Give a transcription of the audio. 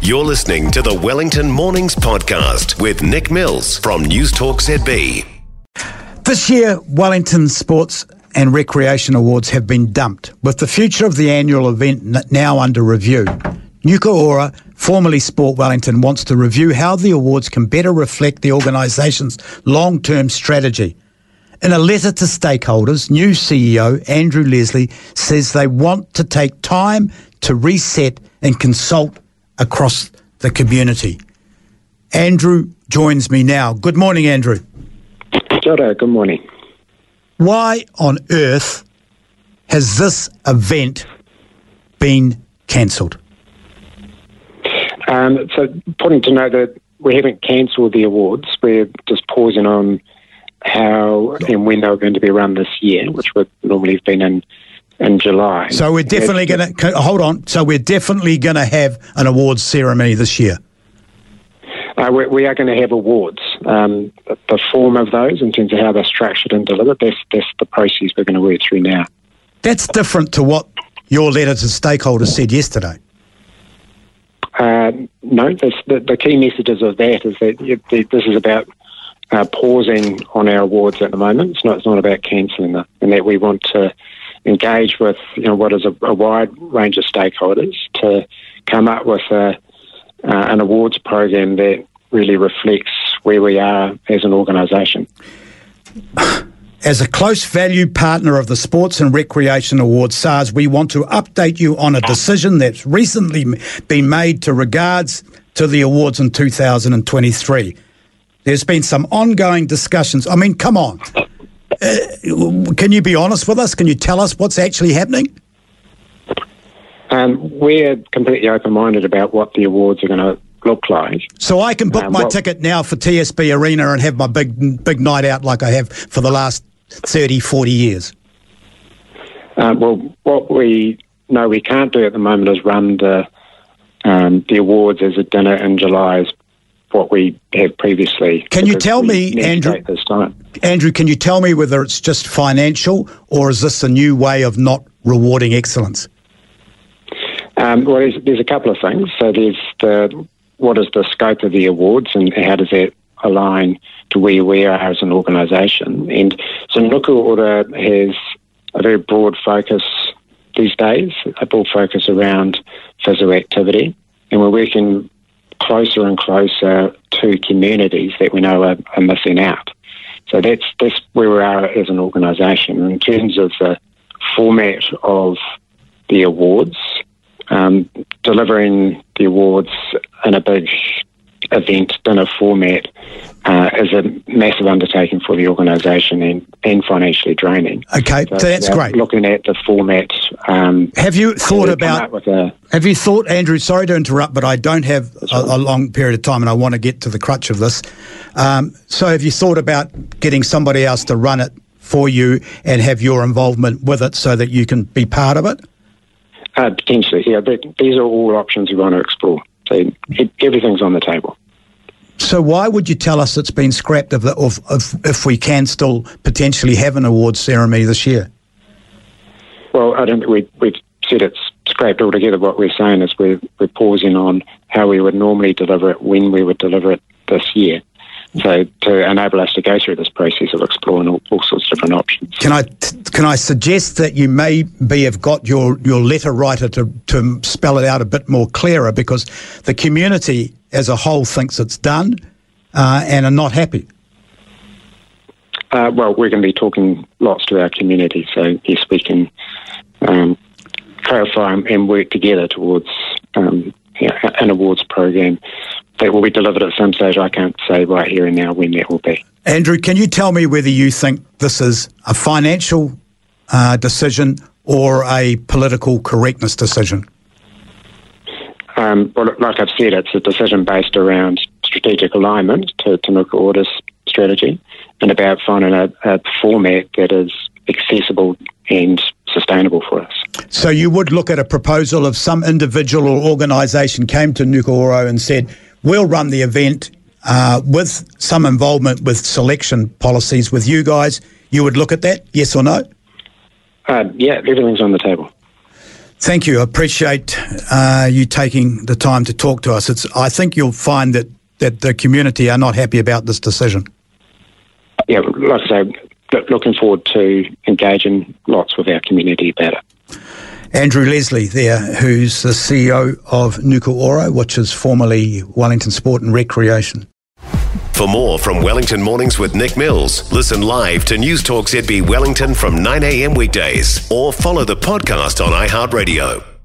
You're listening to the Wellington Mornings Podcast with Nick Mills from News Talk ZB. This year, Wellington Sports and Recreation Awards have been dumped, with the future of the annual event now under review. Nuku Ora, formerly Sport Wellington, wants to review how the awards can better reflect the organisation's long term strategy. In a letter to stakeholders, new CEO Andrew Leslie says they want to take time to reset and consult across the community. Andrew joins me now. Good morning, Andrew. Good morning. Why on earth has this event been cancelled? Um, so, important to note that we haven't cancelled the awards. We're just pausing on how and when they were going to be run this year, which would normally have been in in July. So we're definitely going to hold on. So we're definitely going to have an awards ceremony this year. Uh, we, we, are going to have awards. Um, the form of those, in terms of how they're structured and delivered, that's, that's the process we're going to work through now. That's different to what your letter to stakeholders said yesterday. Uh, no, the, the, key messages of that is that this is about uh, pausing on our awards at the moment. It's not, it's not about cancelling them, and that we want to engage with you know what is a, a wide range of stakeholders to come up with a, uh, an awards program that really reflects where we are as an organisation. As a close value partner of the Sports and Recreation Awards, SARS, we want to update you on a decision that's recently been made to regards to the awards in 2023. There's been some ongoing discussions. I mean, come on. Uh, can you be honest with us? Can you tell us what's actually happening? Um, we're completely open minded about what the awards are going to look like. So I can book um, my what, ticket now for TSB Arena and have my big big night out like I have for the last 30, 40 years. Um, well, what we know we can't do at the moment is run the um, the awards as a dinner in July as what we have previously. Can you tell me, Andrew? Andrew, can you tell me whether it's just financial or is this a new way of not rewarding excellence? Um, well, there's, there's, a couple of things. So there's the what is the scope of the awards and how does that align to where we are as an organisation? And so Nuku Ora has a very broad focus these days, a broad focus around physical activity, and we're working closer and closer to communities that we know are, are missing out. So that's that's where we are as an organisation. In terms of the format of the awards, um, delivering the awards in a big event dinner format is a massive undertaking for the organisation and, and financially draining. Okay, so, so that's great. Looking at the format. Um, have you thought about? A, have you thought, Andrew? Sorry to interrupt, but I don't have a, a, long period of time, and I want to get to the crutch of this. Um, so, have you thought about getting somebody else to run it for you and have your involvement with it, so that you can be part of it? Uh, potentially, yeah. These are all options we want to explore. So everything's on the table. So why would you tell us it's been scrapped if, if, if we can still potentially have an awards ceremony this year? Well, I don't think we, we've said it's scrapped altogether. What we're saying is we're, we're pausing on how we would normally deliver it, when we would deliver it this year. So to enable us to go through this process of exploring all, all, sorts of different options. Can I can I suggest that you maybe have got your, your letter writer to, to spell it out a bit more clearer because the community as a whole thinks it's done uh, and are not happy. Uh, well, we're going to be talking lots to our community, so yes, we can um, clarify and work together towards um, an awards program that will be delivered at some stage. I can't say right here and now when that will be. Andrew, can you tell me whether you think this is a financial uh, decision or a political correctness decision? Um, well, like I've said, it's a decision based around strategic alignment to, to Nuku Ora's strategy and about finding a, a format that is accessible and sustainable for us. So you would look at a proposal of some individual or organisation came to Nuku and said, We'll run the event uh, with some involvement with selection policies with you guys. You would look at that, yes or no? Uh, yeah, everything's on the table. Thank you. I appreciate uh, you taking the time to talk to us. It's, I think you'll find that, that the community are not happy about this decision. Yeah, like I say, looking forward to engaging lots with our community about it. Andrew Leslie there, who's the CEO of Nuku Ora, which is formerly Wellington Sport and Recreation. For more from Wellington Mornings with Nick Mills, listen live to News Talk ZB Wellington from 9am weekdays or follow the podcast on iHeartRadio.